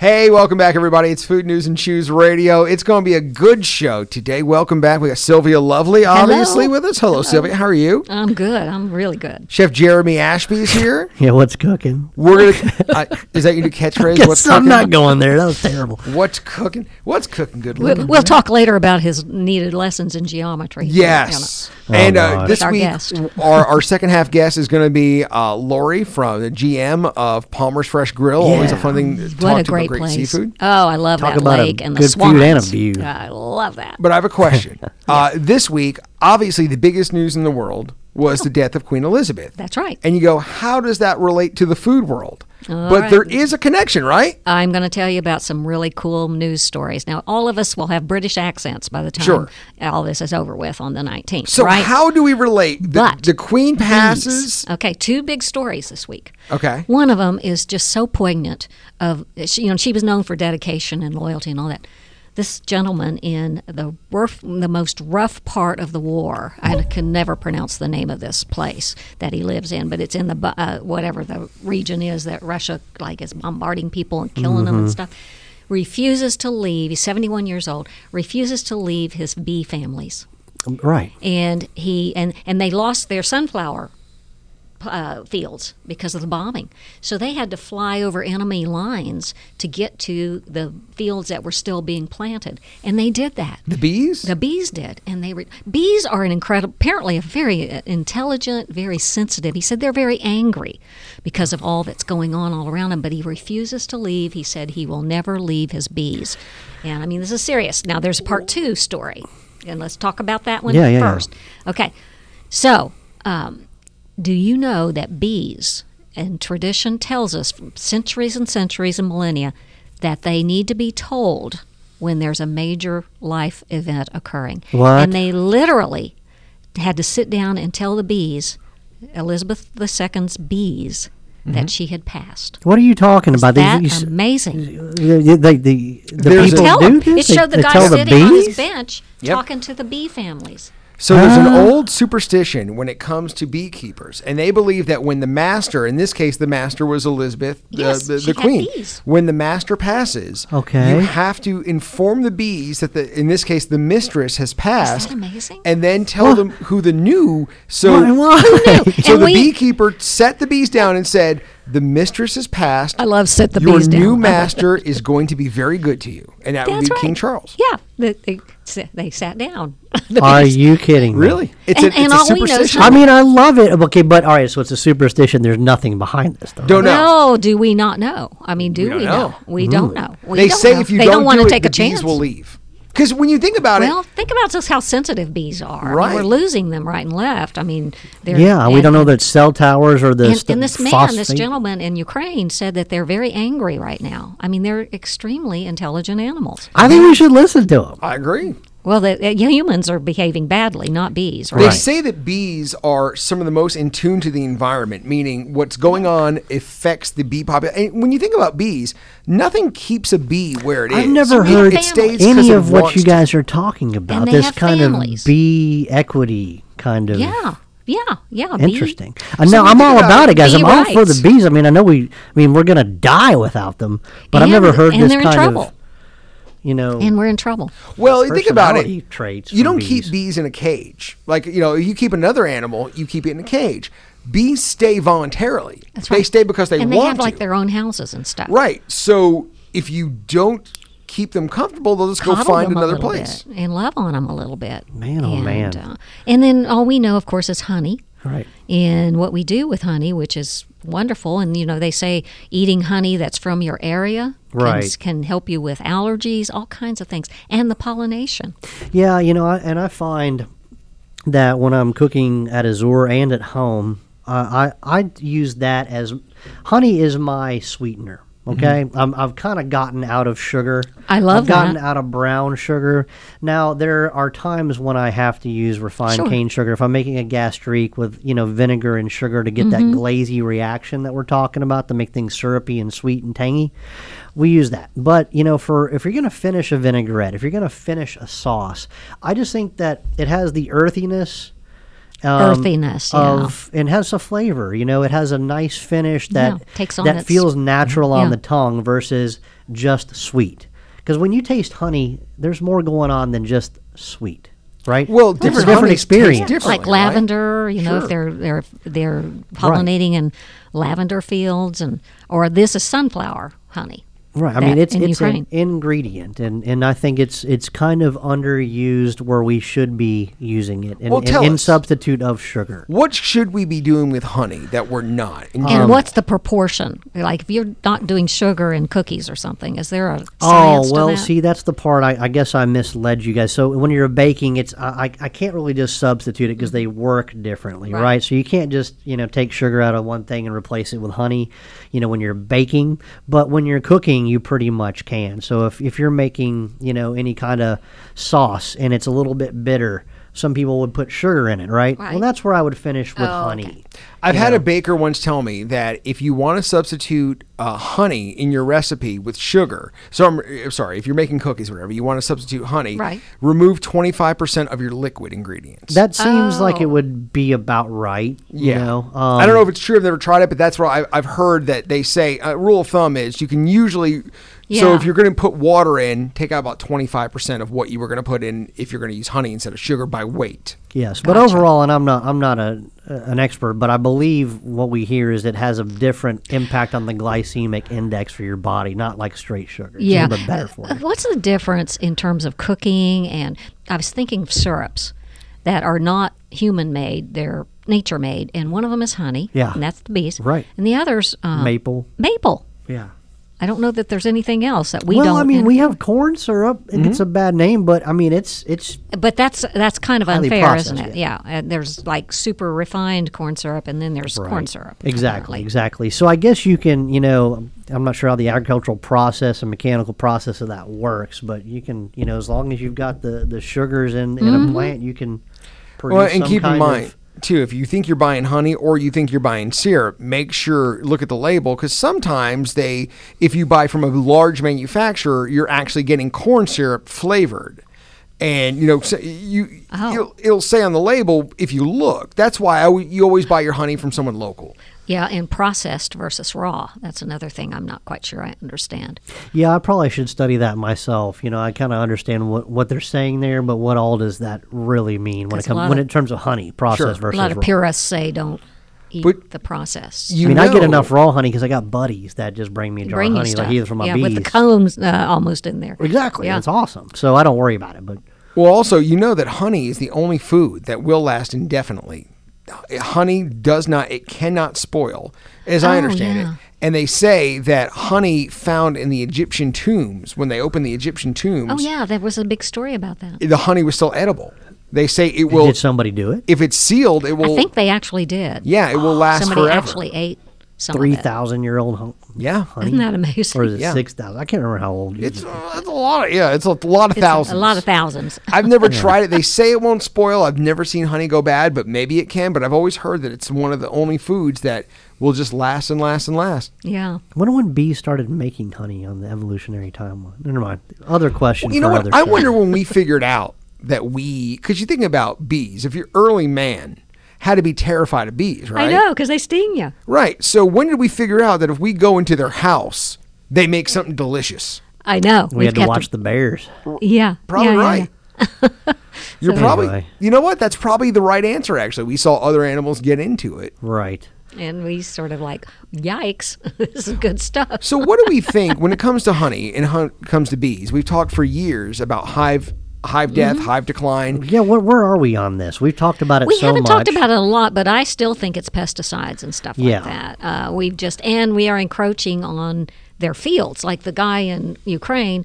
Hey, welcome back, everybody. It's Food News and Chews Radio. It's going to be a good show today. Welcome back. We got Sylvia Lovely, obviously, Hello. with us. Hello, Sylvia. How are you? I'm good. I'm really good. Chef Jeremy Ashby's here. Yeah, what's cooking? We're gonna. Uh, is that your new catchphrase? What's Guess I'm cooking? not going there. That was terrible. What's cooking? What's cooking? Good We'll, looking. we'll talk later about his needed lessons in geometry. Yes. Oh, and uh, this our week, guest. our, our second half guest is going to be uh, Laurie from the GM of Palmer's Fresh Grill. Always a fun thing to You know. talk What a to great great place. seafood. Oh, I love Talk that about a lake and the good swans. food and a view. I love that. But I have a question. uh, this week, obviously, the biggest news in the world was the death of Queen Elizabeth. That's right. And you go, how does that relate to the food world? All but right. there is a connection, right? I'm going to tell you about some really cool news stories. Now, all of us will have British accents by the time Sure. all this is over with on the 19th. So right? how do we relate? The, But the Queen These- passes. Okay, two big stories this week. Okay. One of them is just so poignant. Of you know, she was known for dedication and loyalty and all that. This gentleman in the rough, the most rough part of the war. I can never pronounce the name of this place that he lives in, but it's in the uh, whatever the region is that Russia like is bombarding people and killing them and stuff. Refuses to leave. He's 71 years old. Refuses to leave his bee families Right. and he and and they lost their sunflower uh, fields because of the bombing. So they had to fly over enemy lines to get to the fields that were still being planted, and they did that. The bees? The bees did, and they were bees are an incredible, apparently a very uh, intelligent, very sensitive. He said they're very angry because of all that's going on all around him, but he refuses to leave. He said he will never leave his bees, and I mean this is serious. Now there's a part two story, and let's talk about that one Yeah, yeah, yeah. Okay, so um, do you know that bees and tradition tells us from centuries and centuries and millennia that they need to be told when there's a major life event occurring What? and they literally had to sit down and tell the bees elizabeth ii's bees Mm-hmm. that she had passed What are you talking about? that These- amazing the, the, the, the people tell do them. this? it They- showed the they guy tell the sitting on his bench Yep. talking to the bee families So there's an Ah. old superstition when it comes to beekeepers, and they believe that when the master, in this case, the master was Elizabeth, the, Yes, the, she the had queen. bees. When the master passes, Okay. you have to inform the bees that the, in this case, the mistress has passed. amazing? And then tell them who the new. So, Why? why? so And the we- beekeeper set the bees down and said, "The mistress has passed. i love set the Your bees down new master is going to be very good to you," and that would That's be right. King Charles. yeah they, they, they sat down The Are bees. you kidding me? Really? It's And- a, and it's a all we know superstition. I mean, I love it. Okay, but all right, so it's a superstition. There's nothing behind this, though. Don't know. No, do we not know? I mean, do We don't we, know. know? We don't mm-hmm. know. We they don't say know. if you they don't, don't want do to it, take the a chance. bees will leave. Because when you think about Well, it, well, think about just how sensitive bees are. I mean, Right. we're losing them right and left. I mean, they're Yeah, we don't know that cell towers or the And, st- and this man, this gentleman in Ukraine, said that they're very angry right now. I mean, they're extremely intelligent animals. I think we should listen to them. I agree. Well, the, uh, humans are behaving badly, not bees. They say that bees are some of the most in tune to the environment, meaning what's going on affects the bee population. When you think about bees, nothing keeps a bee where it is. I've never They have heard it stays 'cause any it of what you guys are talking about. they This have kind families. of bee equity kind of yeah, yeah, yeah. bee- interesting. Uh, So no, I'm all about about it, guys. I'm all for the bees. I mean, I know we. I mean, we're gonna die without them, but I've never heard this kind trouble. of, you know, And we're in trouble. Well, you think about it. traits You don't keep bees. bees in a cage. Like, you know, you keep another animal, you keep it in a cage. Bees stay voluntarily. That's They stay because they and they want have like to. their own houses and stuff. Right. So if you don't keep them comfortable, they'll just go find them another little place. bit and love on them a little bit. Man, oh, and, man. Uh, and then all we know, of course, is honey. Right. And what we do with honey, which is wonderful, and you know they say eating honey that's from your area can, can help you with allergies, all kinds of things, and the pollination. Yeah, you know, I, and I find that when I'm cooking at Azur and at home, uh, I I use that as honey is my sweetener. Okay, I'm, I've kind of gotten out of sugar. I love I've gotten that. out of brown sugar. Now there are times when I have to use refined Sure. cane sugar. If I'm making a gastrique with you know vinegar and sugar to get Mm-hmm. that glazy reaction that we're talking about to make things syrupy and sweet and tangy, we use that. But you know, for if you're gonna finish a vinaigrette, if you're gonna finish a sauce, I just think that it has the earthiness Um, Earthiness, yeah. of and has a flavor. You know, it has a nice finish that Yeah, takes on that its- feels natural on Yeah. the tongue versus just sweet. Because when you taste honey, there's more going on than just sweet, right? Well, it's a different different taste experience. different. like Differently, right? lavender, you know, Sure. if they're they're they're pollinating in lavender fields, and or this is sunflower honey. Right. I mean, it's in it's Ukraine. an ingredient, and, and I think it's it's kind of underused where we should be using it in, Well, in, tell in us. substitute of sugar. What should we be doing with honey that we're not? And And what's the proportion? Like if you're not doing sugar in cookies or something, is there a Oh science well, to that? see, that's the part I, I guess I misled you guys. So when you're baking, it's I, I I can't really just substitute it because they work differently, right. Right. So you can't just you know take sugar out of one thing and replace it with honey, you know, when you're baking. But when you're cooking, you pretty much can. So if if you're making you know any kind of sauce and it's a little bit bitter. Some people would put sugar in it, right? Well, that's where I would finish with Oh, honey. okay. I've had a baker once tell me that if you want to substitute uh, honey in your recipe with sugar, so I'm uh, sorry, if you're making cookies or whatever, you want to substitute honey, Right. remove 25% of your liquid ingredients. That seems like it Oh. would be about right. You yeah. know? I don't know Um, if it's true. I've never tried it, but that's what I, I've heard that they say. A rule of thumb is you can usually. So if you're going to put water in, take out about 25% of what you were going to put in if you're going to use honey instead of sugar by weight. Yes, but overall, and I'm not I'm not a, an expert, but I believe what we hear is it has a different impact on the glycemic index for your body, not like straight sugar. It's yeah. a little bit better for Uh, you. What's the difference in terms of cooking? And I was thinking of syrups that are not human made; they're nature made, and one of them is honey. Yeah. and that's the bees. Right. And the others, um, Maple. Maple. Yeah. I don't know that there's anything else that we well, don't. Well, I mean, and- we have corn syrup. It Mm-hmm. gets a bad name, but I mean, it's it's But that's that's kind of Highly unfair, isn't it? Yeah. And there's like super refined corn syrup, and then there's corn syrup. Exactly, apparently. exactly. So I guess you can, you know, I'm not sure how the agricultural process and mechanical process of that works, but you can, you know, as long as you've got the the sugars in, in Mm-hmm. a plant, you can produce Well, and some keep in kind mind of- too, if you think you're buying honey or you think you're buying syrup, make sure look at the label because sometimes they, if you buy from a large manufacturer, you're actually getting corn syrup flavored. And you know, you Oh. it'll, it'll say on the label if you look. That's why I, you always buy your honey from someone local. Yeah, and processed versus raw. That's another thing I'm not quite sure I understand. Yeah, I probably should study that myself. You know, I kind of understand what, what they're saying there, but what all does that really mean when it comes lot when of- in terms of honey processed Sure. A A lot of raw? purists say don't eat But the processed. You I mean, I get enough raw honey because I got buddies that just bring me a jar Bring of honey, stuff. like either from my bees. yeah, bees. with the combs uh, almost in there. exactly, Yeah. it's awesome. So I don't worry about it. But Well, also, you know that honey is the only food that will last indefinitely. Honey does not, it cannot spoil, as I Oh, understand yeah. it. And they say that honey found in the Egyptian tombs, when they opened the Egyptian tombs, Oh yeah, there was a big story about that. the honey was still edible. They say it will, did somebody do it? if it's sealed, it will, I think they actually did. yeah, it will last Somebody forever. actually ate some Three of it. thousand year old hon- yeah. honey, Isn't that amazing? or is it Yeah. six thousand? I can't remember how old. It's, It's uh, it's a lot of, yeah, it's a lot of It's thousands. A lot of thousands. I've never tried it. They say it won't spoil. I've never seen honey go bad, but maybe it can. But I've always heard that it's one of the only foods that will just last and last and last. yeah. wonder when bees started making honey on the evolutionary timeline. Never mind. Other question. you know for what? Other I show. wonder when we figured out that we, because you think about bees, if your early man had to be terrified of bees, right? I know because they sting you. Right. So when did we figure out that if we go into their house, they make something delicious? I know. We had to watch the bears. Yeah. Probably yeah, yeah, right. yeah. You're So- probably, Anyway. you know what? That's probably the right answer. Actually, we saw other animals get into it. Right. And we sort of like, yikes, this is good stuff. So, what do we think when it comes to honey and hun- comes to bees? We've talked for years about hive hive death, Mm-hmm. hive decline. Yeah. Where, where are we on this? We've talked about it We so haven't much. talked about it a lot, but I still think it's pesticides and stuff Yeah. like that. Uh, we've just and we are encroaching on their fields, like the guy in Ukraine.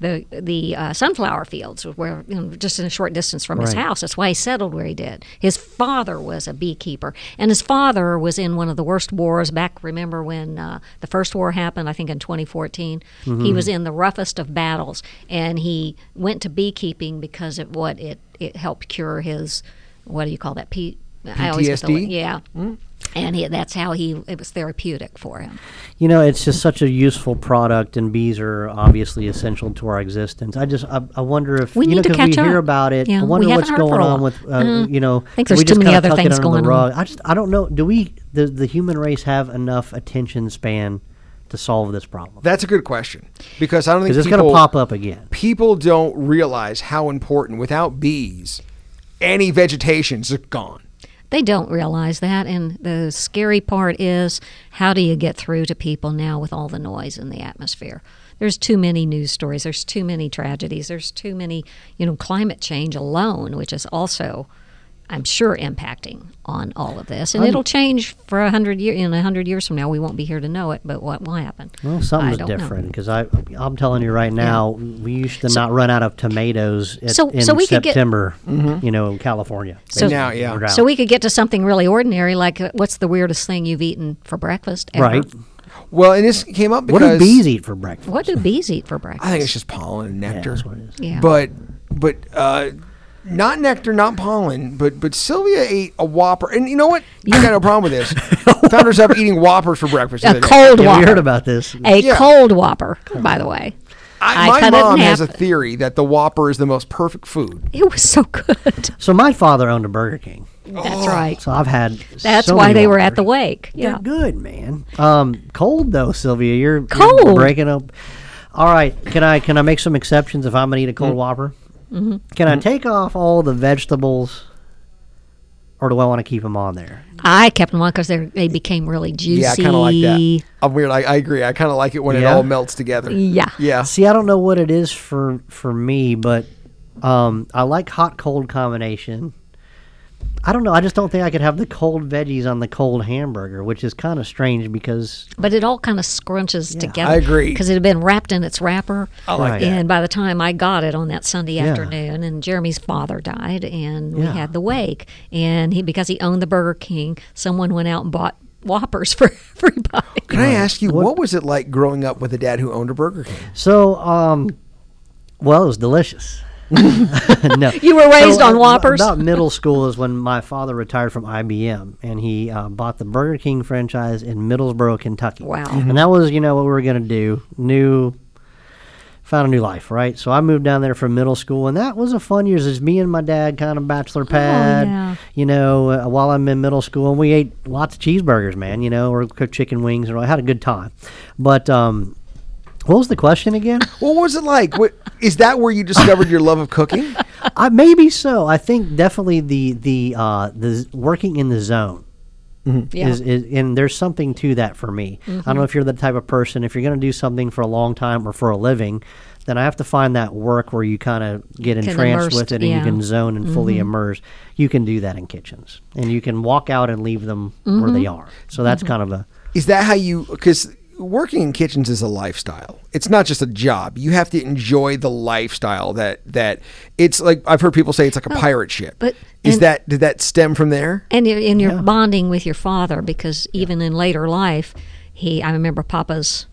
The the uh, sunflower fields, where you know, just in a short distance from his house. That's why he settled where he did. His father was a beekeeper, and his father was in one of the worst wars back. Remember when uh, the first war happened? I think in 2014. He was in the roughest of battles, and he went to beekeeping because of what it it helped cure his what do you call that? P, I always get the, PTSD? yeah. And he, that's how he it was therapeutic for him. You know, it's just such a useful product, and bees are obviously essential to our existence. I just, I, I wonder if We you need know, to 'cause catch we hear about it. Yeah, I wonder what's going on with, uh, Mhm. you know, I think we there's just too many other tuck it things under the going on. I just, I don't know. Do we, the the human race, have enough attention span to solve this problem? That's a good question because I don't think Because it's going to pop up again. people don't realize how important without bees, any vegetation's gone. They don't realize that, and the scary part is how do you get through to people now with all the noise in the atmosphere? There's too many news stories. There's too many tragedies. There's too many, you know, climate change alone, which is also, I'm sure, impacting on all of this. And it'll change for a hundred years. In a hundred years from now, we won't be here to know it. But what will happen? Well, something's different because I, I'm telling you right now, we used to not run out of tomatoes at, So- in so we could get- September. You know, in California. So- Now, yeah. We're. So we could get to something really ordinary, like uh, what's the weirdest thing you've eaten for breakfast? Ever? right. Well, and this came up What do bees eat for breakfast? What do bees eat for breakfast? I think it's just pollen and Yeah, nectar. that's what it is. yeah. But but uh, not nectar, not pollen. But but Sylvia ate a Whopper, and you know what? I got no problem with this. Found herself eating Whoppers for breakfast. the a other day. cold Yeah, we Whopper. heard about this. a Yeah. cold Whopper, by the way. I, I my cut it in mom has a half. theory that the Whopper is the most perfect food. It was so good. So my father owned a Burger King, That's right. so I've had. That's so why many they were at Whoppers. the wake. They're good, man. Um, cold though, Sylvia. You're you're Cold. breaking up. All right, can I can I make some exceptions if I'm gonna eat a Mm. cold Whopper? Mm-hmm. Can I take off all the vegetables, or do I want to keep them on there? I kept them on because they became really juicy. Yeah, I kind of like that. I'm weird. I, I agree. I kind of like it when it Yeah? all melts together. Yeah. Yeah. See, I don't know what it is for for me, but um, I like hot cold combination. I don't know. I just don't think I could have the cold veggies on the cold hamburger, which is kind of strange because But it all kind of scrunches together. I agree. Because it had been wrapped in its wrapper. I like Right. that. And by the time I got it on that Sunday Yeah. afternoon, and Jeremy's father died, and we Yeah. had the wake, and he because he owned the Burger King, someone went out and bought Whoppers for everybody. Can I ask you, what, was it like growing up with a dad who owned a Burger King? so. Um, well, it was delicious. no, You were raised So, on uh, Whoppers? About middle school is when my father retired from IBM, and he uh, bought the Burger King franchise in Middlesboro, Kentucky. Wow. And that was, you know, what we were going to do. New, found a new life, right? So I moved down there from middle school, and that was a fun years. It's me and my dad, kind of bachelor pad, Oh, yeah. you know, uh, while I'm in middle school, and we ate lots of cheeseburgers, man, you know, or cooked chicken wings, and I had a good time. But um, what was the question again? What was it like? What, is that where you discovered your love of cooking? I, uh, maybe so. I think definitely the the uh, the working in the zone mm-hmm. Yeah. is, is and there's something to that for me. I don't mm-hmm. know if you're the type of person if you're going to do something for a long time or for a living, then I have to find that work where you kind of get Can entranced immerse, with it and you can zone and fully mm-hmm. immerse. You can do that in kitchens and you can walk out and leave them where they are. So that's kind of a Is that how you? Because working in kitchens is a lifestyle. It's not just a job. You have to enjoy the lifestyle. That that it's like I've heard people say it's like a oh, pirate ship. but- is and- that did that stem from there? and you're, and you're bonding with your father because even in later life, he I remember Papa's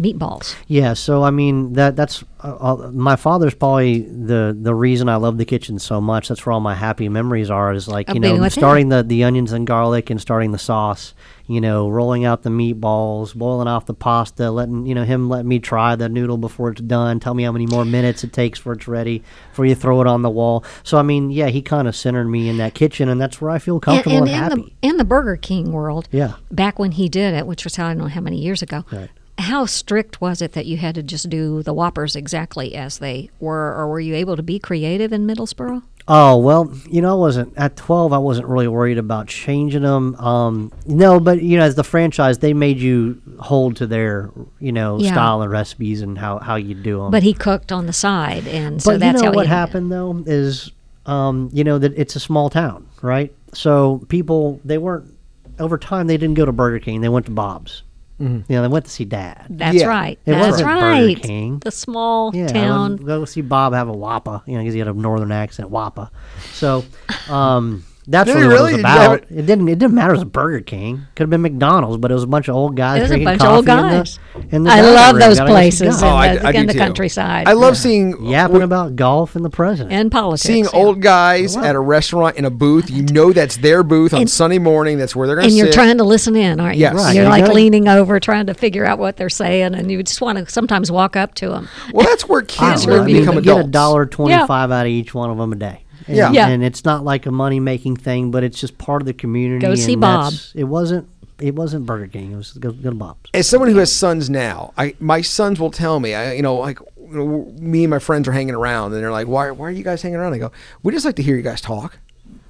meatballs. Yeah, so I mean that that's uh, uh, my father's probably the the reason I love the kitchen so much. That's where all my happy memories are. Is like you know starting the the onions and garlic and starting the sauce. You know, rolling out the meatballs, boiling off the pasta, letting you know him let me try the noodle before it's done. Tell me how many more minutes it takes for it's ready, before you throw it on the wall. So I mean, yeah, he kind of centered me in that kitchen, and that's where I feel comfortable and, in happy. the in the Burger King world, Yeah. back when he did it, which was I don't know how many years ago. Right. How strict was it that you had to just do the Whoppers exactly as they were, or were you able to be creative in Middlesboro? Oh well, you know, I wasn't at twelve. I wasn't really worried about changing them. Um, no, but you know, as the franchise, they made you hold to their you know Yeah. style and recipes and how how you do them. But he cooked on the side, and so but that's you know what happened though is, um, you know, that it's a small town, right? So people they weren't over time. They didn't go to Burger King. They went to Bob's. You know, they went to see Dad. That's Yeah. right. It That's wasn't Burger right. King. The small Yeah, town. Go see Bob have a Wappa, you know, because he had a northern accent, Wappa. So, um, That's Did really it what really? it was you have about. It didn't. It didn't matter. It was Burger King. Could have been McDonald's, but it was a bunch of old guys It was a bunch of old coffee in the- guys. in the I love those Gotta get some places. Oh, I, in the- I do in the countryside. I love seeing Yapping about golf and the president. and politics. seeing yeah. old guys at a restaurant in a booth. You know that's their booth on And- Sunday morning. That's where they're going to and sit. you're trying to listen in, aren't you? Yes. Right. You're like leaning over, trying to figure out what they're saying, and you just want to sometimes walk up to them. well, that's where kids learn to become adults. get a dollar twenty-five out of each one of them a day. And, Yeah. Yeah. and it's not like a money-making thing, but it's just part of the community. Go see Bob. It wasn't. It wasn't Burger King. It was go, go to Bob's. As someone who has sons now, I my sons will tell me, I, you know, like you know, me and my friends are hanging around, and they're like, "Why? Why are you guys hanging around?" I go, "We just like to hear you guys talk."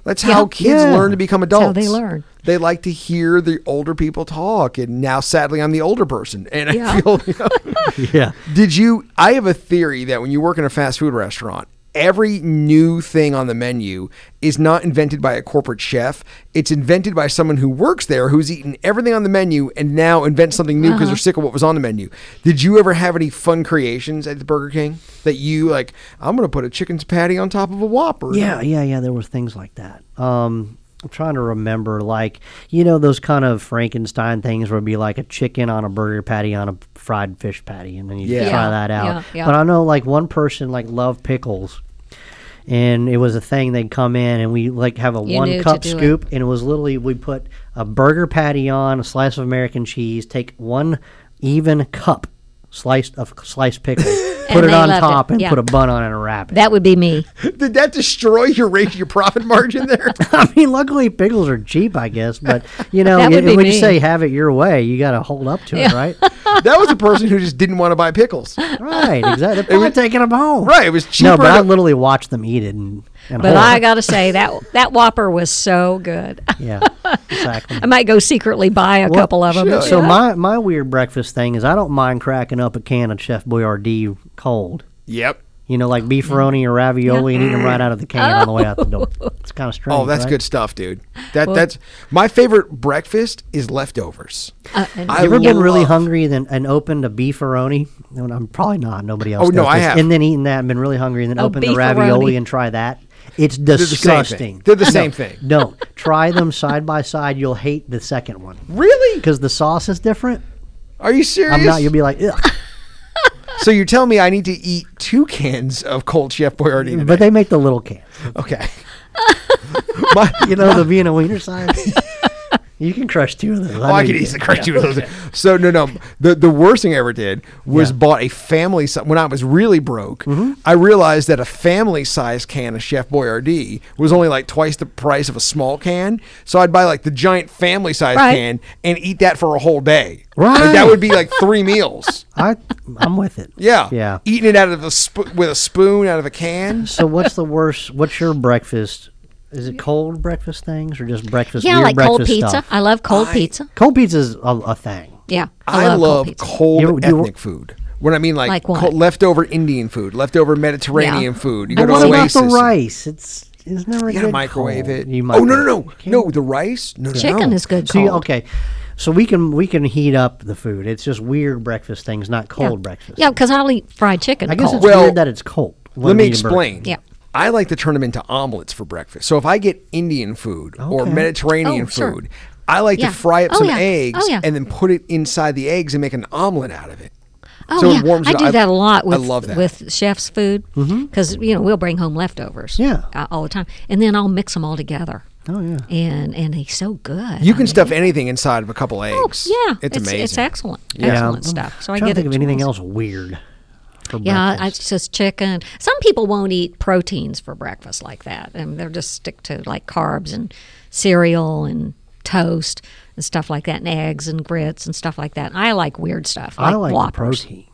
That's how kids Yeah. learn to become how adults. they learn. They like to hear the older people talk, and now, sadly, I'm the older person, and I feel. You know, Yeah. Did you? I have a theory that when you work in a fast food restaurant, every new thing on the menu is not invented by a corporate chef. It's invented by someone who works there who's eaten everything on the menu and now invents something new because they're sick of what was on the menu. Did you ever have any fun creations at the Burger King that you like? I'm going to put a chicken patty on top of a Whopper. Yeah, yeah, yeah. There were things like that. Um, I'm trying to remember, like you know, those kind of Frankenstein things where it'd be like a chicken on a burger patty on a fried fish patty, and then you Yeah. try that out. yeah, yeah. But I know, like one person like loved pickles, and it was a thing. They'd come in, and we like have a You one cup do it. scoop, and it was literally we put a burger patty on a slice of American cheese, take one even cup sliced of sliced pickle, put it on loved it, top, and yeah. put a bun on it and wrap it. That would be me. Did that destroy your rate, your profit margin there? I mean, luckily pickles are cheap, I guess. But you know, That would y- be when you say have it your way, you got to hold up to it, right? that was a person who just didn't want to buy pickles. right, exactly. They're probably taking them home. Right. It was cheaper. No, but I literally watched them eat it and. And But hold I got to say that that Whopper was so good. yeah, exactly. I might go secretly buy a Well, couple of them. sure. So my my weird breakfast thing is I don't mind cracking up a can of Chef Boyardee cold. Yep. You know, like beefaroni or ravioli, and eat them right out of the can on the way out the door. It's kind of strange. Oh, that's right? good stuff, dude. That that's my favorite breakfast is leftovers. Uh, I You ever been really love- hungry then and opened a beefaroni? No, I'm probably not. Nobody else. Oh, no, does I this. have. And then eaten that and been really hungry and then Oh, opened the ravioli and try that. It's the same disgusting. thing. They're the same thing. Don't try them side by side. You'll hate the second one Really? because the sauce is different. Are you serious? I'm not. You'll be like, Ugh. so you're telling me I need to eat two cans of cold Chef Boyardee today? but they make the little cans. okay. my, You know the Vienna Wiener size. you can crush two of those. Oh, I know could easily crush two of those. So no, no. The the worst thing I ever did was Yeah. bought a family si- when I was really broke. Mm-hmm. I realized that a family size can of Chef Boyardee was only like twice the price of a small can. So I'd buy like the giant family size Right. can and eat that for a whole day. Right. Like, that would be like three meals. I, I'm with it. Yeah. Yeah. Eating it out of a sp- with a spoon out of a can. So what's the worst? What's your breakfast? Is it cold breakfast things or just breakfast? yeah, weird like cold breakfast pizza. stuff? I love cold I- pizza. Cold pizza is a, a thing. Yeah, I, love, love, cold pizza. cold, You- you- ethnic food. When I mean like, Like what? cold, leftover Indian food, leftover Mediterranean Yeah. food. You But go what to about Oasis. the rice? It's it's never You good gotta microwave cold. it. You oh no no no no! The rice. No no Chicken no. is good See, okay, so we can we can heat up the food. It's just weird breakfast things, not Yeah. cold breakfast. Yeah, because I'll eat fried chicken I guess cold. it's Well, weird that it's cold. Let me we eat a burger. explain. Yeah. I like to turn them into omelets for breakfast. So if I get Indian food or Mediterranean Oh, sure. food, I like Yeah. to fry up Oh, some yeah. eggs Oh, yeah. and then put it inside the eggs and make an omelet out of it. Oh so it yeah, warms I it- do I- that a lot with I love that. with chef's food because you know we'll bring home leftovers. Yeah. uh, all the time, and then I'll mix them all together. Oh yeah. And and he's so good. You I can mean, stuff anything inside of a couple Oh, eggs. yeah, it's, amazing. It's excellent, Yeah. excellent I'm stuff. So I trying get to think it of anything else weird. For Yeah, I, breakfast. it's just chicken. Some people won't eat proteins for breakfast like that, and they'll just stick to like carbs and cereal and toast and stuff like that, and eggs and grits and stuff like that. I like weird stuff. Like I like the Whoppers. protein.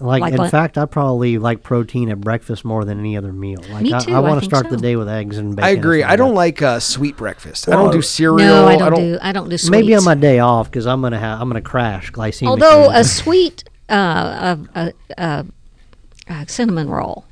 Like, Like in what? fact, I probably like protein at breakfast more than any other meal. Like Me I, too, I I want to think start the day with eggs and bacon. I agree. I don't like uh, sweet breakfast. I don't do cereal. No, I don't, do. I don't do sweets. Maybe on my day off because I'm gonna have I'm gonna crash glycemic. Although a sweet uh, a, a, a, a cinnamon roll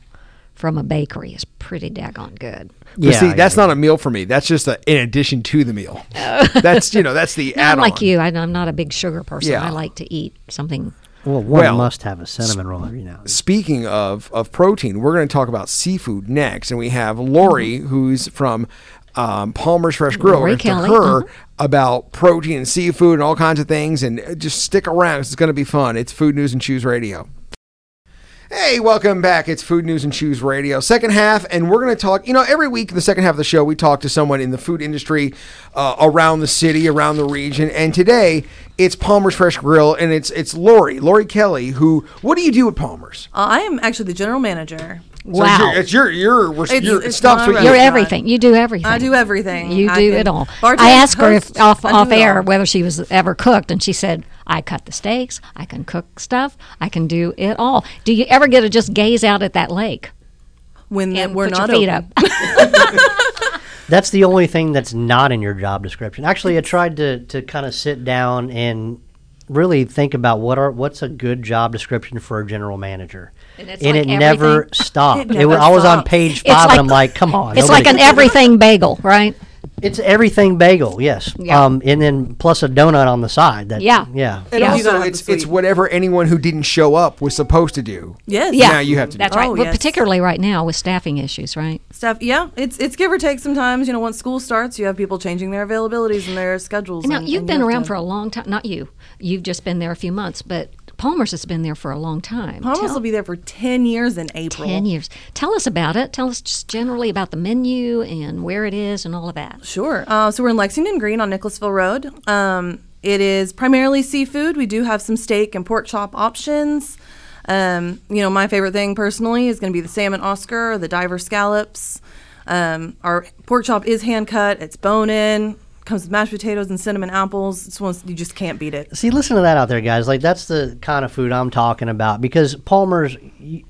from a bakery is pretty daggone good. But yeah, see, that's not a meal for me. That's just a, in addition to the meal. that's you know that's the No, I'm like you. I, I'm not a big sugar person. Yeah. I like to eat something. well, one well, must have a cinnamon roll every now. Speaking of of protein, we're going to talk about seafood next, and we have Laurie, Mm-hmm. who's from um, Palmer's Fresh Grill. Laurie and to Kelly, her uh-huh. about protein and seafood and all kinds of things. And uh, just stick around 'cause it's going to be fun. It's Food News and Chews Radio. Hey, welcome back. It's Food News and Chews Radio, second half, and we're going to talk. You know, every week in the second half of the show, we talk to someone in the food industry uh, around the city, around the region, and today it's Palmer's Fresh Grill, and it's it's Laurie, Laurie Kelly. Who? What do you do at Palmer's? Uh, I am actually the general manager. So Wow. it's your it's your, your, It's- your it's stops my with you. You're everything. You do everything. I do everything. You I do can it all. I asked her if off off air whether she was ever cooked, and she said, "I cut the steaks. I can cook stuff. I can do it all." Do you ever get to just gaze out at that lake when and we're put not your feet open. up? That's the only thing that's not in your job description. Actually, I tried to, to kind of sit down and really think about what are what's a good job description for a general manager. And it's And like it never stopped. It It never was, I was on page five, like- and I'm like, come on. it's like an everything bagel, right? It's everything bagel, yes. Yeah. Um, and then plus a donut on the side. That, Yeah. yeah. And Yeah. Also, it's it's whatever anyone who didn't show up was supposed to do. Yes. Yeah, Now you have to do That's right. Oh, Well, yes. particularly right now with staffing issues, right? Stuff. Yeah. It's it's give or take sometimes. You know, once school starts, you have people changing their availabilities and their schedules. Now and, you've and been you around to- for a long time. Not you. You've just been there a few months, but Palmer's has been there for a long time. Palmer's Tell- will be there for ten years in April. 10 years. Tell us about it. Tell us just generally about the menu and where it is and all of that. Sure. Uh, so we're in Lexington Green on Nicholasville Road. Um, it is primarily seafood. We do have some steak and pork chop options. Um, you know, my favorite thing personally is going to be the salmon Oscar, or the diver scallops. Um, our pork chop is hand cut. It's bone in. Comes with mashed potatoes and cinnamon apples. It's one you just can't beat it. See, listen to that out there, guys. Like that's the kind of food I'm talking about. Because Palmer's,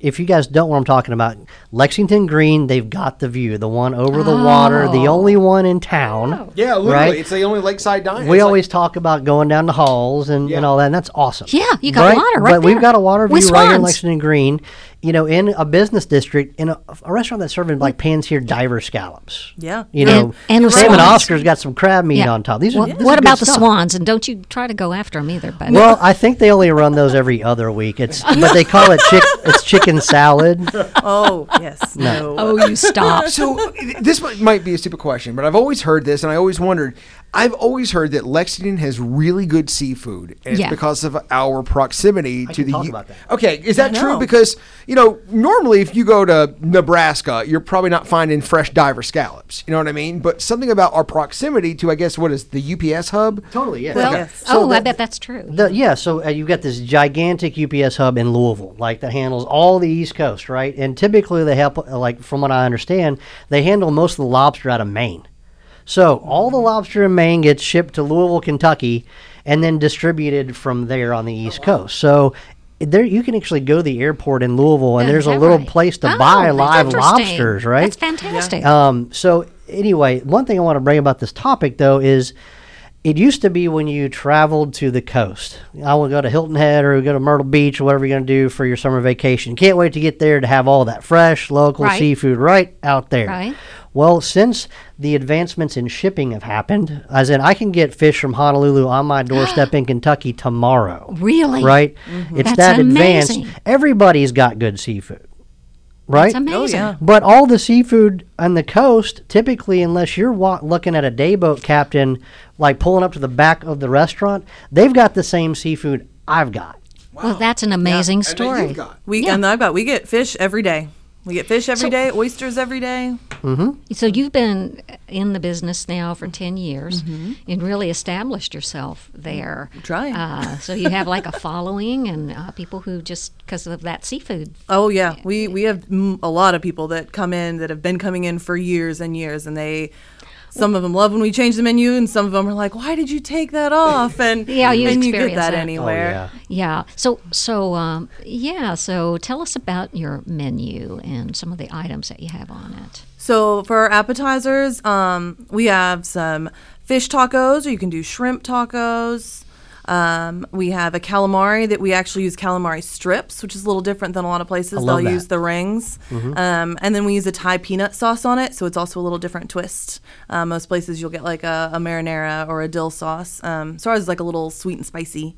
if you guys don't know what I'm talking about, Lexington Green, they've got the view, the one over the water, the Oh. only one in town. Yeah, literally, Right? it's the only lakeside diner. We It's like- always talk about going down the halls and, Yeah. and all that, and that's awesome. Yeah, you got water right But we've got a water With view right here in. Lexington Green, you know, in a business district, in a, a restaurant that's serving like mm. pans here diver scallops. Yeah. You And- know, and the salmon swans. Oscar's got some crab meat on top. These are Well, this is what good about the stuff. swans? And don't you try to go after them either. But Well, I think they only run those every other week. It's but they call it chick. It's chicken salad. Oh yes. no. oh, you stop. So this might- might be a stupid question, but I've always heard this, and I always wondered. I've always heard that Lexington has really good seafood, and it's Yeah. because of our proximity to can the. talk U- about that. Okay, is that true? Because you know, normally if you go to Nebraska, you're probably not finding fresh diver scallops. You know what I mean? But something about our proximity to, I guess, what is the UPS hub? Totally, yeah. well, Yes. oh, I the- bet that's true. The, yeah, so uh, you've got this gigantic UPS hub in Louisville, like that handles all the East Coast, right? And typically they help, like from what I understand, they handle most of the lobster out of Maine. So all the lobster in Maine gets shipped to Louisville, Kentucky, and then distributed from there on the East Coast. So there, you can actually go to the airport in Louisville, and Is there's a little right? place to Oh, buy live lobsters, right? That's fantastic. Um, so anyway, one thing I want to bring about this topic though is it used to be when you traveled to the coast. I would go to Hilton Head or go to Myrtle Beach or whatever you're going to do for your summer vacation. Can't wait to get there to have all that fresh local Right. seafood right out there. Right. Well, since the advancements in shipping have happened, as in I can get fish from Honolulu on my doorstep in Kentucky tomorrow. Really? Right? Mm-hmm. It's That's that advanced. amazing. Everybody's got good seafood. Right? It's amazing. yeah. But all the seafood on the coast, typically, unless you're wa- looking at a dayboat captain, like pulling up to the back of the restaurant, they've got the same seafood I've got. Wow. Well, that's an amazing And then story. you've We Yeah. and I've got we get fish every day. We get fish every So- day, oysters every day. So you've been in the business now for 10 years Mm-hmm. and really established yourself there. Trying. Uh, so you have like a following and uh, people who just, because of that seafood. Oh yeah, we we have mm, a lot of people that come in that have been coming in for years and years, and they. Some of them love when we change the menu, and some of them are like, "Why did you take that off?" And Yeah, you and you get experience that, that. Oh, anywhere. Yeah. So, so, um, yeah. So tell us about your menu and some of the items that you have on it. So for our appetizers, um, we have some fish tacos, or you can do shrimp tacos. Um, we have a calamari that we actually use calamari strips, which is a little different than a lot of places. love They'll that. use the rings, um, and then we use a Thai peanut sauce on it, so it's also a little different twist. Uh, most places you'll get like a, a marinara or a dill sauce. Um, so ours is like a little sweet and spicy.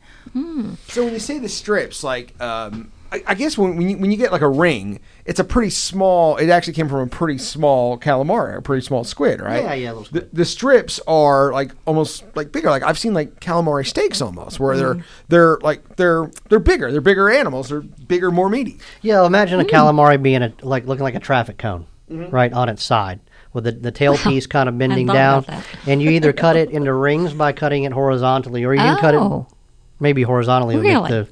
So when you say the strips, like, um, I, I guess when when you, when you get like a ring, it's a pretty small. It actually came from a pretty small calamari, a pretty small squid, right? Yeah, yeah, little The, the strips are like almost like bigger. Like I've seen like calamari steaks almost, where Mm-hmm. they're they're like they're they're bigger. They're bigger animals. They're bigger, more meaty. Yeah, imagine a calamari being a like looking like a traffic cone, right on its side, with the, the tail piece kind of bending thought down, about that. and you either cut it into rings by cutting it horizontally, or you can cut it Oh. maybe horizontally with Really? the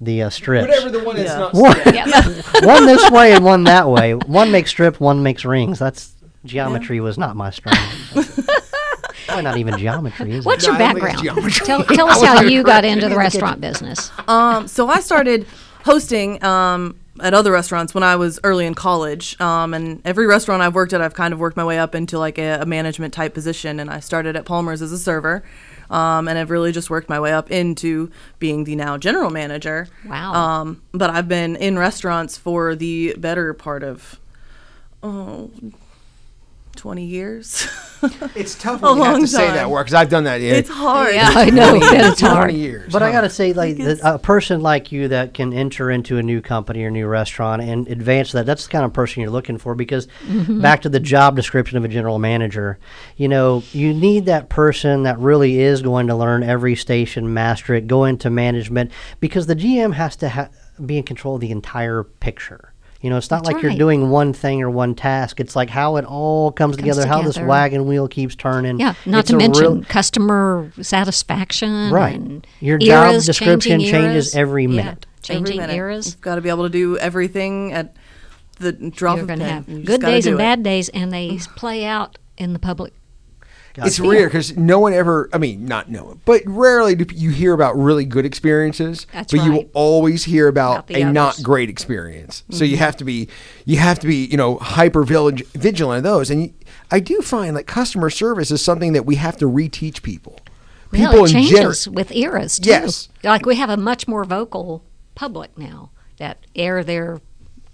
the uh, strips. Whatever the one that's Yeah. not. One, Yeah. one this way and one that way. One makes strip, one makes rings. That's geometry was not my strength. Probably not even geometry, is What's it? your No, I don't think it's background? geometry. Tell, tell us how you got into the restaurant business. Um, so I started hosting um, at other restaurants when I was early in college. Um, and every restaurant I've worked at, I've kind of worked my way up into like a, a management type position. And I started at Palmer's as a server. Um, and I've really just worked my way up into being the now general manager. Wow. Um, but I've been in restaurants for the better part of, oh, 20 years. It's tough A when you have long to say that time. word because I've done that. Yeah. it's hard. Yeah, I know. It's hard. Twenty years. But I got to say, like the, a person like you that can enter into a new company or new restaurant and advance that, that's the kind of person you're looking for. Because mm-hmm. back to the job description of a general manager, you know, you need that person that really is going to learn every station, master it, go into management, because the GM has to ha- be in control of the entire picture. You know, it's not That's like you're doing one thing or one task. It's like how it all comes, together, how this wagon wheel keeps turning. Yeah, not It's to mention real- customer satisfaction. Right. And Your job description changing changes eras. every Yeah, minute. Every Changing minute. eras. You've got to be able to do everything at the drop You're of going to pen. have You good days and it. bad days, and they play out in the public. It's rare because no one ever i mean not no one but rarely do you hear about really good experiences That's but you will always hear about, About the a not great experience so you have to be you have to be you know hyper vigilant of those and you, i do find like customer service is something that we have to reteach people Well, people it in changes general with eras too. Yes. like we have a much more vocal public now that air their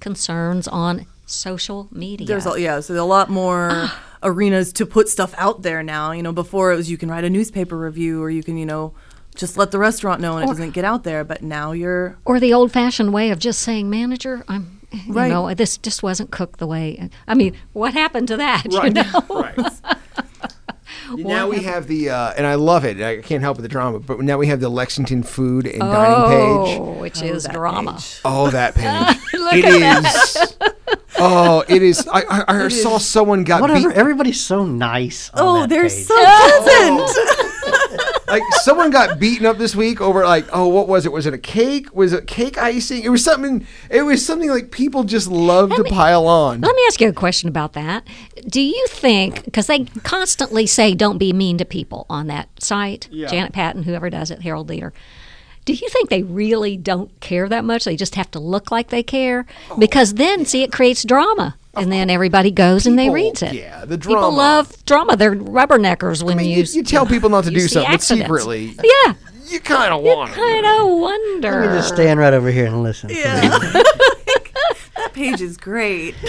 concerns on social media. There's a, yeah, so there's a lot more Ah. Arenas to put stuff out there now. You know, before it was you can write a newspaper review or you can you know just let the restaurant know and it doesn't get out there. But now you're or the old-fashioned way of just saying, "Manager, I'm." You Right. know, this just wasn't cooked the way. I mean, what happened to that? You know? right now we have the uh, and i love it i can't help with the drama but now we have the lexington food and dining page Oh, which Oh, is drama. page. Oh, that page. Look It at is. Oh, it is. I, I, I saw someone got Whatever. beat. Everybody's so nice. On Oh, that they're page. so pleasant. Like someone got beaten up this week over like, oh, what was it? Was it a cake? Was it cake icing? It was something. It was something like people just love to pile on. Let me ask you a question about that. Do you think, because they constantly say don't be mean to people on that site, Yeah. Janet Patton, whoever does it, Herald Leader, do you think they really don't care that much? They just have to look like they care? Oh, Because then, see, it creates drama. And then everybody goes and they reads it. yeah, the drama. People love drama. They're rubberneckers when I mean, you, you, you tell people not to do see something, but secretly, Yeah. you kind of want it. Kind of wonder. Let me just stand right over here and listen. yeah. that page is great.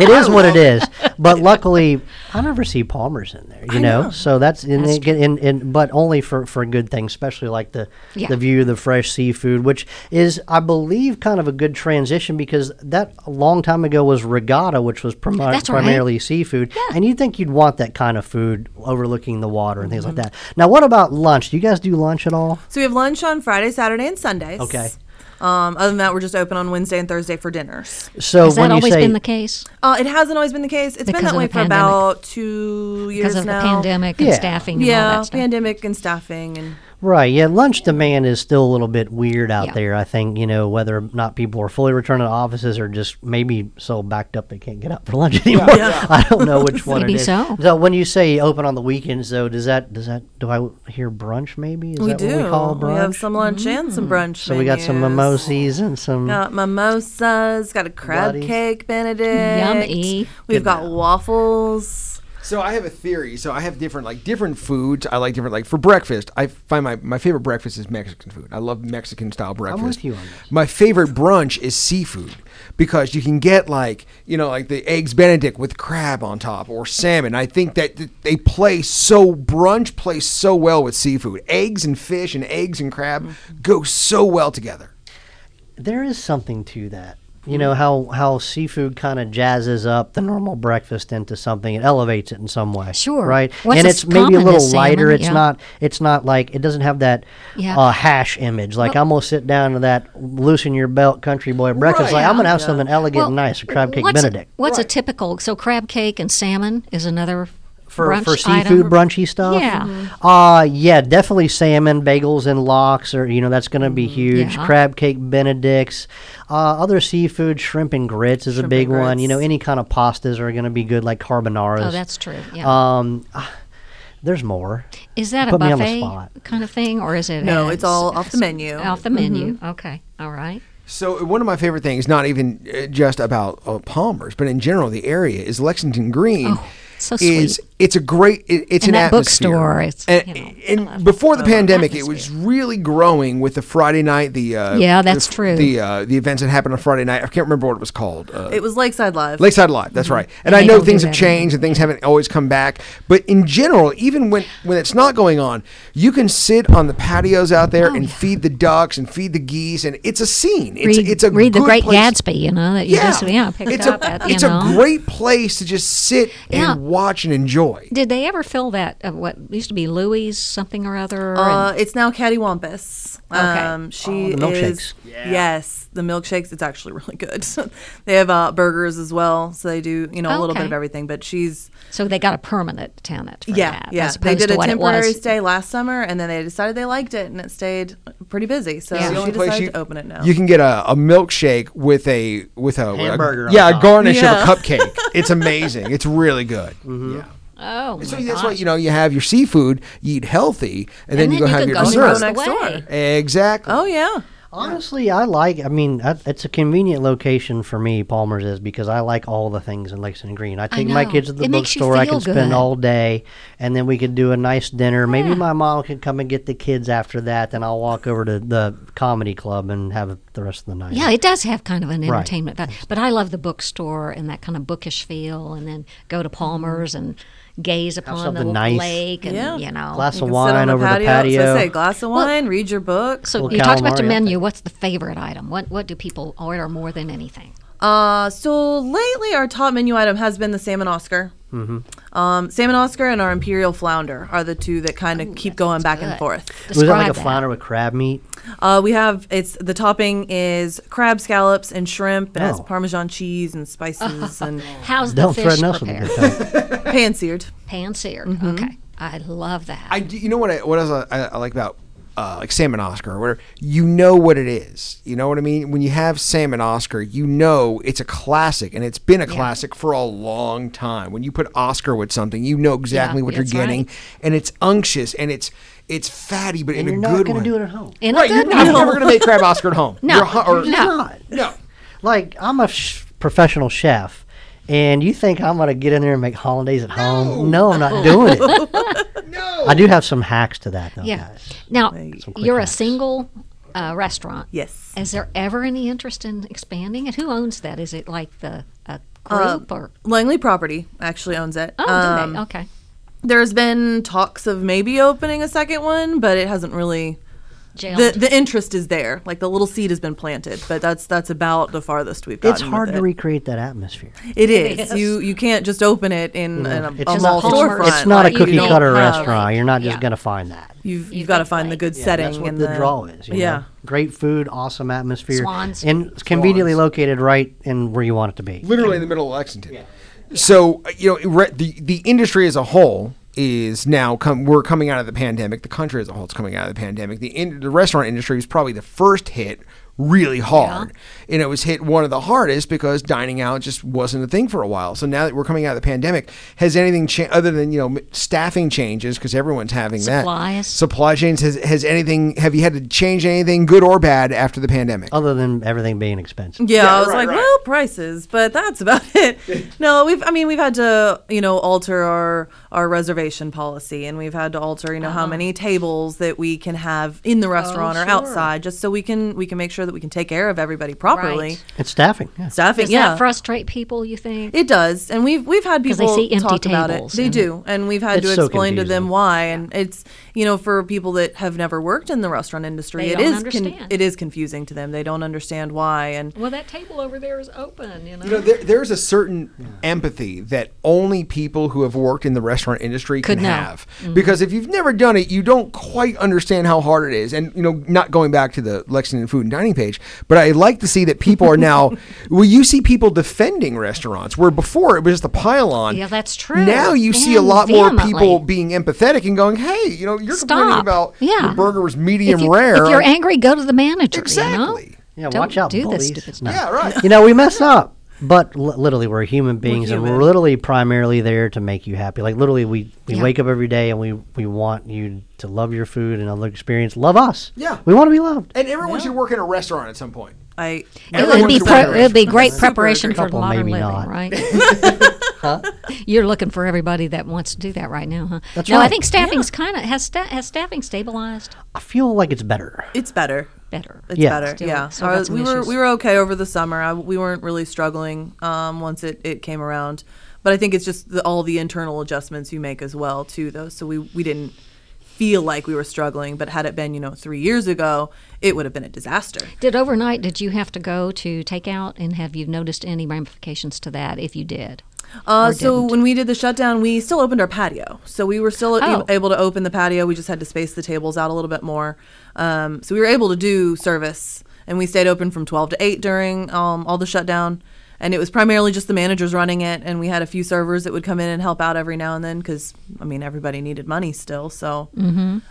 It is what it is. But luckily, I never see Palmer's in there. You know? so that's in, That's in, in, in but only for for good things, especially like the Yeah. the view of the fresh seafood, which is I believe kind of a good transition because that a long time ago was regatta, which was primi- That's right. primarily seafood, and you'd think you'd want that kind of food overlooking the water and things like mm-hmm. that. Now, what about lunch? Do you guys do lunch at all? So we have lunch on Friday, Saturday, and Sundays. Okay. Um, other than that, we're just open on Wednesday and Thursday for dinners. So Has that always say been the case? Uh, it hasn't always been the case. It's Because been that way for pandemic. about two years Because of now. the pandemic and Yeah. staffing and all Yeah, that stuff. pandemic and staffing and Right, yeah, lunch demand is still a little bit weird out Yeah. there. I think you know whether or not people are fully returning to offices or just maybe so backed up they can't get up for lunch anymore. I don't know which one Maybe it is. so. when you say open on the weekends, though, does that does that do I hear brunch? Maybe is we that do. what we call brunch? have some lunch and some mm. brunch. so we got some menus. mimosas and some. Got mimosas. Got a crab Buddies. cake, Benedict. Yummy. We've Good got now. waffles. So I have a theory. So I have different like different foods. I like different like for breakfast. I find my my favorite breakfast is Mexican food. I love Mexican style breakfast. I'm with you on this. My favorite brunch is seafood. because you can get like you know like the eggs Benedict with crab on top or salmon. I think that they play so brunch plays so well with seafood. Eggs and fish and eggs and crab Mm-hmm. go so well together. There is something to that. You know how how seafood kind of jazzes up the normal breakfast into something. It elevates it in some way. Sure. Right. What's and as it's maybe a little lighter. salmon, It's yeah. not. It's not like it doesn't have that Yeah. uh, hash image. Like I'm gonna sit down to that loosen your belt country boy breakfast. Like I'm gonna have something elegant and nice. A crab cake what's Benedict. A, what's a typical? So crab cake and salmon is another for, brunch for item? seafood brunchy stuff. Yeah. Uh yeah, definitely salmon, bagels and lox or you know, that's gonna be huge. Mm, Yeah. Crab cake benedicts. Uh, other seafood, shrimp and grits is a big and one. You know, any kind of pastas are gonna be good like carbonara. Oh, that's true. Yeah. um ah, there's more. is that a put me on the buffet spot. kind of thing, or is it? No, a- it's all off the menu. Off the menu. Okay. All right. So one of my favorite things, not even uh, just about uh, Palmer's, but in general, the area is Lexington Green. Oh, so Is sweet. It's a great it, it's And an that atmosphere. bookstore, it's, and, you know, and before the the pandemic, it was really growing with the Friday night the uh, Yeah, that's the, true. the uh, the events that happened on Friday night. I can't remember what it was called. Uh, It was Lakeside Live. Lakeside Live. That's right. And, And I know things have that changed and things haven't always come back. But in general, even when when it's not going on, you can sit on the patios out there Oh, and yeah. feed the ducks and feed the geese, and it's a scene. It's read, it's a read the Great place- Gatsby. You know that you just yeah picked it's up a at. You it's know. a great place to just sit Yeah. and watch and enjoy. Did they ever fill that? Uh, what used to be Louis something or other? Uh, it's now Cattywampus. Okay. Um, she Oh, the milkshakes. is yes, the milkshakes. It's actually really good. they have uh, burgers as well, so they do you know a little bit of everything. But she's so they got a permanent tenant. For yeah that, yeah. They did a temporary stay last summer, and then they decided they liked it, and it stayed pretty busy. So Yeah. She decided you- to open it now. You can get a, a milkshake with a with a, Hamburger a on yeah a garnish Yeah. of a cupcake. It's amazing. It's really good. Mm-hmm. Yeah. Oh, So my that's why you know you have your seafood, you eat healthy, and, then And you go you have your go dessert. across Next door. Exactly. oh yeah. Honestly, I like. I mean, I, it's a convenient location for me. Palmer's is because I like all the things in Lexington Green. I take my kids to the It bookstore. I feel can spend good. all day, and then we could do a nice dinner. Maybe my mom could come and get the kids after that. Then I'll walk over to the comedy club and have the rest of the night. Yeah, it does have kind of an Right. entertainment value. But I love the bookstore and that kind of bookish feel, and then go to Palmer's and gaze upon the nice. lake, and Yeah. you know. Glass You of can on wine the over patio. the patio. So I say glass of Well- wine, read your book. so Little you talked about your calamari, yeah. menu. What's the favorite item? What what do people order more than anything? Uh, so lately our top menu item has been the salmon Oscar. Mm-hmm. Um, salmon Oscar and our imperial flounder are the two that kind of keep going back and good. forth. was it like a Describe that. flounder with crab meat? Uh, we have it's the topping is crab scallops and shrimp. It has Oh. Parmesan cheese and spices and How's the Don't fish threaten us with a prepared? good time. pan seared. Pan seared. Mm-hmm. Okay, I love that. I do- you know what I, what else I, I like about uh, like salmon Oscar or whatever. You know what it is. You know what I mean. When you have salmon Oscar, you know it's a classic, and it's been a classic for a long time. When you put Oscar with something, you know exactly Yeah, what you're getting, right. and it's unctuous and it's it's fatty, but And in you're not good going one. to do it at home. In a right? good You're, I'm never going to make crab Oscar at home. No. You're or- You're not. no. Like I'm a sh- professional chef, and you think I'm gonna get in there and make hollandaise at home? No, I'm not doing it. No. I do have some hacks to that, though, yeah. guys. Now you're a single uh, restaurant. Yes. Is there ever any interest in expanding it? Who owns that? Is it like the a Uh, group or? Langley Property actually owns it. Oh, do Um, they? Okay. There's been talks of maybe opening a second one, but it hasn't really. Jailed. The the interest is there. Like the little seed has been planted, but that's that's about the farthest we've gotten. It's hard with to it. recreate that atmosphere. It is. is. You you can't just open it in, in a, It's a mall it's- storefront. It's not a Like, you cookie cutter have- restaurant. You're not just Yeah. gonna find that. You've You've you've got to find to the good play. setting. That's what and the, draw is. you know? yeah. Great food, awesome atmosphere, Swans. and it's conveniently located right in where you want it to be. literally in the middle of Lexington. So uh, you know re- the the industry as a whole is now come we're coming out of the pandemic. The country as a whole is coming out of the pandemic. The in, the restaurant industry was probably the first hit really hard, and it was hit one of the hardest because dining out just wasn't a thing for a while. So now that we're coming out of the pandemic, has anything cha- other than you know staffing changes because everyone's having that Supplies. supply chains has has anything have you had to change anything good or bad after the pandemic? Other than everything being expensive. Yeah, Yeah, I was right, like, right. well, prices, but that's about it. no, we've, I mean, we've had to, you know, alter our our reservation policy, and we've had to alter, you know, how uh-huh. many tables that we can have in the oh, restaurant or sure. outside, just so we can we can make sure that that we can take care of everybody properly. Right. It's staffing. Yeah. Staffing, Does yeah. that frustrate people? You think? It does, and we've we've had 'Cause they people see empty talk about it. They and- do, and we've had It's to so explain to them confusing. why. And it's you know for people that have never worked in the restaurant industry, They it don't is understand. it is confusing to them. They don't understand why, and well, that table over there is open. You know. You know, there, there's a certain empathy that only people who have worked in the restaurant industry Could can know. have. Mm-hmm. Because if you've never done it, you don't quite understand how hard it is. And, you know, not going back to the Lexington Food and Dining page, but I like to see that people are now, well, you see people defending restaurants where before it was just a pile on. Yeah, that's true. Now you see a And lot more people being empathetic and going, hey, you know, you're complaining Stop. about Yeah. the burger was medium if, you, rare. if you're angry, go to the manager. Exactly. You know? Yeah, Don't watch out, do this bullies. stupid No. stuff. yeah, right. you know, we mess up. But li- literally, we're human beings, and human. we're literally primarily there to make you happy. Like literally, we, we Yeah. wake up every day and we, we want you to love your food and other experience. Love us. Yeah. we want to be loved. And everyone should work in a restaurant at some point. I It would be pre- work in a it would be great preparation for Couple, modern maybe living, not. right? You're looking for everybody that wants to do that right now, huh? That's no, I think staffing's kind of has sta- has staffing stabilized I feel like it's better. it's better. better. It's Yeah. better. Still- yeah. still Our- got some we were we were okay over the summer. I, we weren't really struggling um, once it, it came around. But I think it's just the, all the internal adjustments you make as well too, though. So we we didn't feel like we were struggling. But had it been you know three years ago, it would have been a disaster. Did overnight? Did you have to go to takeout, and have you noticed any ramifications to that? If you did, Uh, so didn't? when we did the shutdown, we still opened our patio. So we were still Oh. able to open the patio. We just had to space the tables out a little bit more. Um, so we were able to do service, and we stayed open from 12 to 8 during um, all the shutdown. And it was primarily just the managers running it, and we had a few servers that would come in and help out every now and then because, I mean, everybody needed money still. So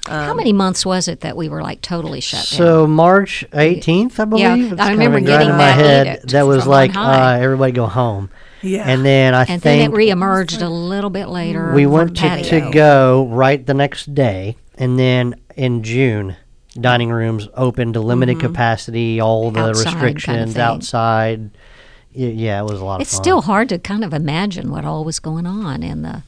how many months was it that we were like totally shut down? So March 18th, I believe. Yeah, I kinda remember grinding getting my that head. edict That was like, uh, everybody go home. Yeah. And then I and then think it reemerged a little bit later. we from went to, to go right the next day, and then in June, dining rooms open to limited capacity, all the Mm-hmm. Outside kind of restrictions outside. Y- Yeah, it was a lot It's of fun. It's still hard to kind of imagine what all was going on and the,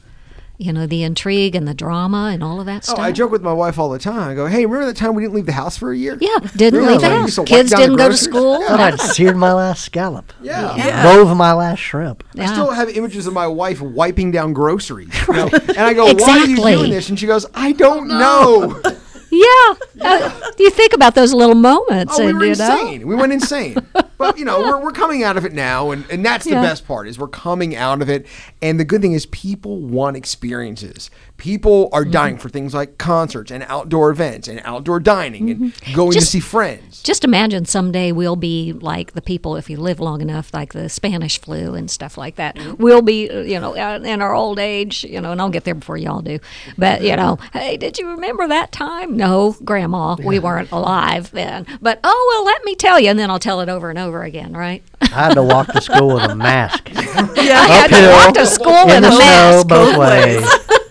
you know, the intrigue and the drama and all of that Oh, stuff. I joke with my wife all the time. I go, "Hey, remember that time we didn't leave the house for a year?" Yeah, didn't Remember leave the when we house. used to wipe Kids didn't go to school. thought I'd seared my last scallop. Yeah. Yeah. Wove my last shrimp. I still have images of my wife wiping down groceries. you know? And I go, Exactly. "Why are you doing this?" And she goes, "I don't know." Yeah. Uh, you think about those little moments, Oh, we and were you know, insane. We went insane. but you know, we're, we're coming out of it now, and, and that's the Yeah. best part is we're coming out of it. And the good thing is people want experiences. People are Mm-hmm. dying for things like concerts and outdoor events and outdoor dining and going to Mm-hmm. See friends. just imagine someday we'll be like the people if you live long enough like the spanish flu and stuff like that we'll be you know uh, in our old age you know and i'll get there before y'all do but you know hey did you remember that time no grandma we weren't alive then but oh well let me tell you and then i'll tell it over and over again right I had to walk to school with a mask. Yeah, I had to walk to school in in the a snow, mask both ways.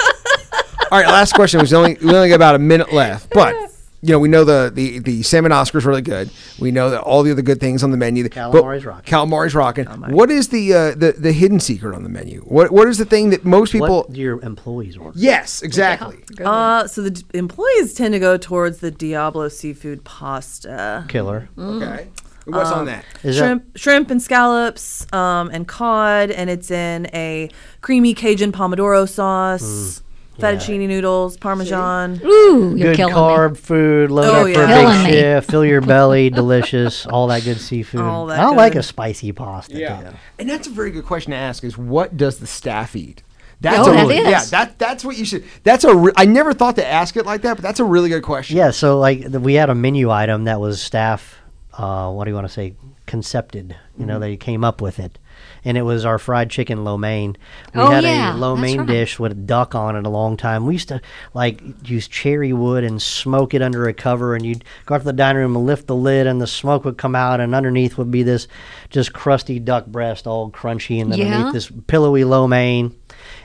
All right, last question. We only we only got about a minute left, but you know we know the the the salmon Oscar's really good. We know that all the other good things on the menu. but- Calamari's rocking. Calamari's rocking. What is the uh, the the hidden secret on the menu? What what is the thing that most people? What do your employees order? Yes, exactly. Uh, so the d- employees tend to go towards the Diablo seafood pasta. Killer. Okay. What's on that? Is that- shrimp, shrimp and scallops, um, and cod, and it's in a creamy Cajun pomodoro sauce, fettuccine noodles, parmesan. ooh you're good killing carb food, load Oh, up for yeah. a Killing big me. shift, fill your belly, delicious, all that good seafood. All that I like a spicy pasta too. And that's a very good question to ask: is what does the staff eat? That's Oh, a that really- is. yeah. That that's what you should. That's a. Re- I never thought to ask it like that, but that's a really good question. Yeah, so like the, we had a menu item that was staff. Uh, what do you want to say? Concepted. You know, they came up with it, and it was our fried chicken lo mein. We Oh, had yeah, a lo mein right. dish with a duck on it a long time. We used to like use cherry wood and smoke it under a cover, and you'd go out to the dining room and lift the lid, and the smoke would come out, and underneath would be this just crusty duck breast, all crunchy, and then Yeah. underneath this pillowy lo mein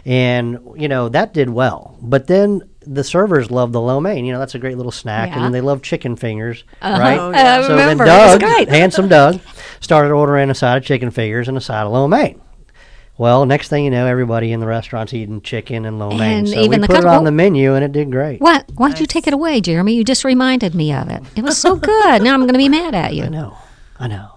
and you know that did well. But then the servers love the lo mein. You know that's a great little snack, and then they love chicken fingers, uh-huh. right? Oh, yeah. I So remember. then Doug, great. handsome Doug, started ordering a side of chicken fingers and a side of lo mein. Well, next thing you know, everybody in the restaurant's eating chicken and lo mein. And so even we the put it on the menu, and it did great. What? Why'd you take it away, Jeremy? You just reminded me of it. It was so good. now I'm going to be mad at you. I know. I know.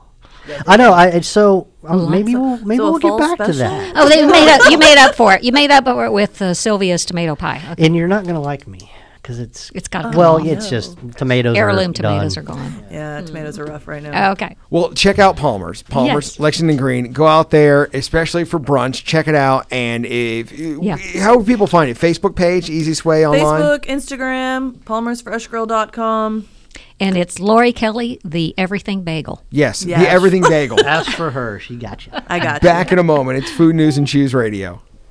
I know. I and so um, maybe of- we'll maybe so we'll get fall back to that. Oh, they made up. You made up for it. You made up for it with uh, Sylvia's tomato pie. Okay. And you're not gonna like me because it's It's got to well, come it's no. just tomatoes. heirloom are tomatoes done. are gone. Yeah, tomatoes are rough right now. Okay. Well, check out Palmer's. Palmer's, Yes. Lexington Green. Go out there, especially for brunch. Check it out. And if Yeah. how would people find it? Facebook page, easiest way online. Facebook, Instagram, palmersfreshgrill.com. And it's Laurie Kelly, the Everything Bagel. Yes, Yes. the Everything Bagel. Ask for her. She got you. I got you. Back in a moment. It's Food News and Chews Radio.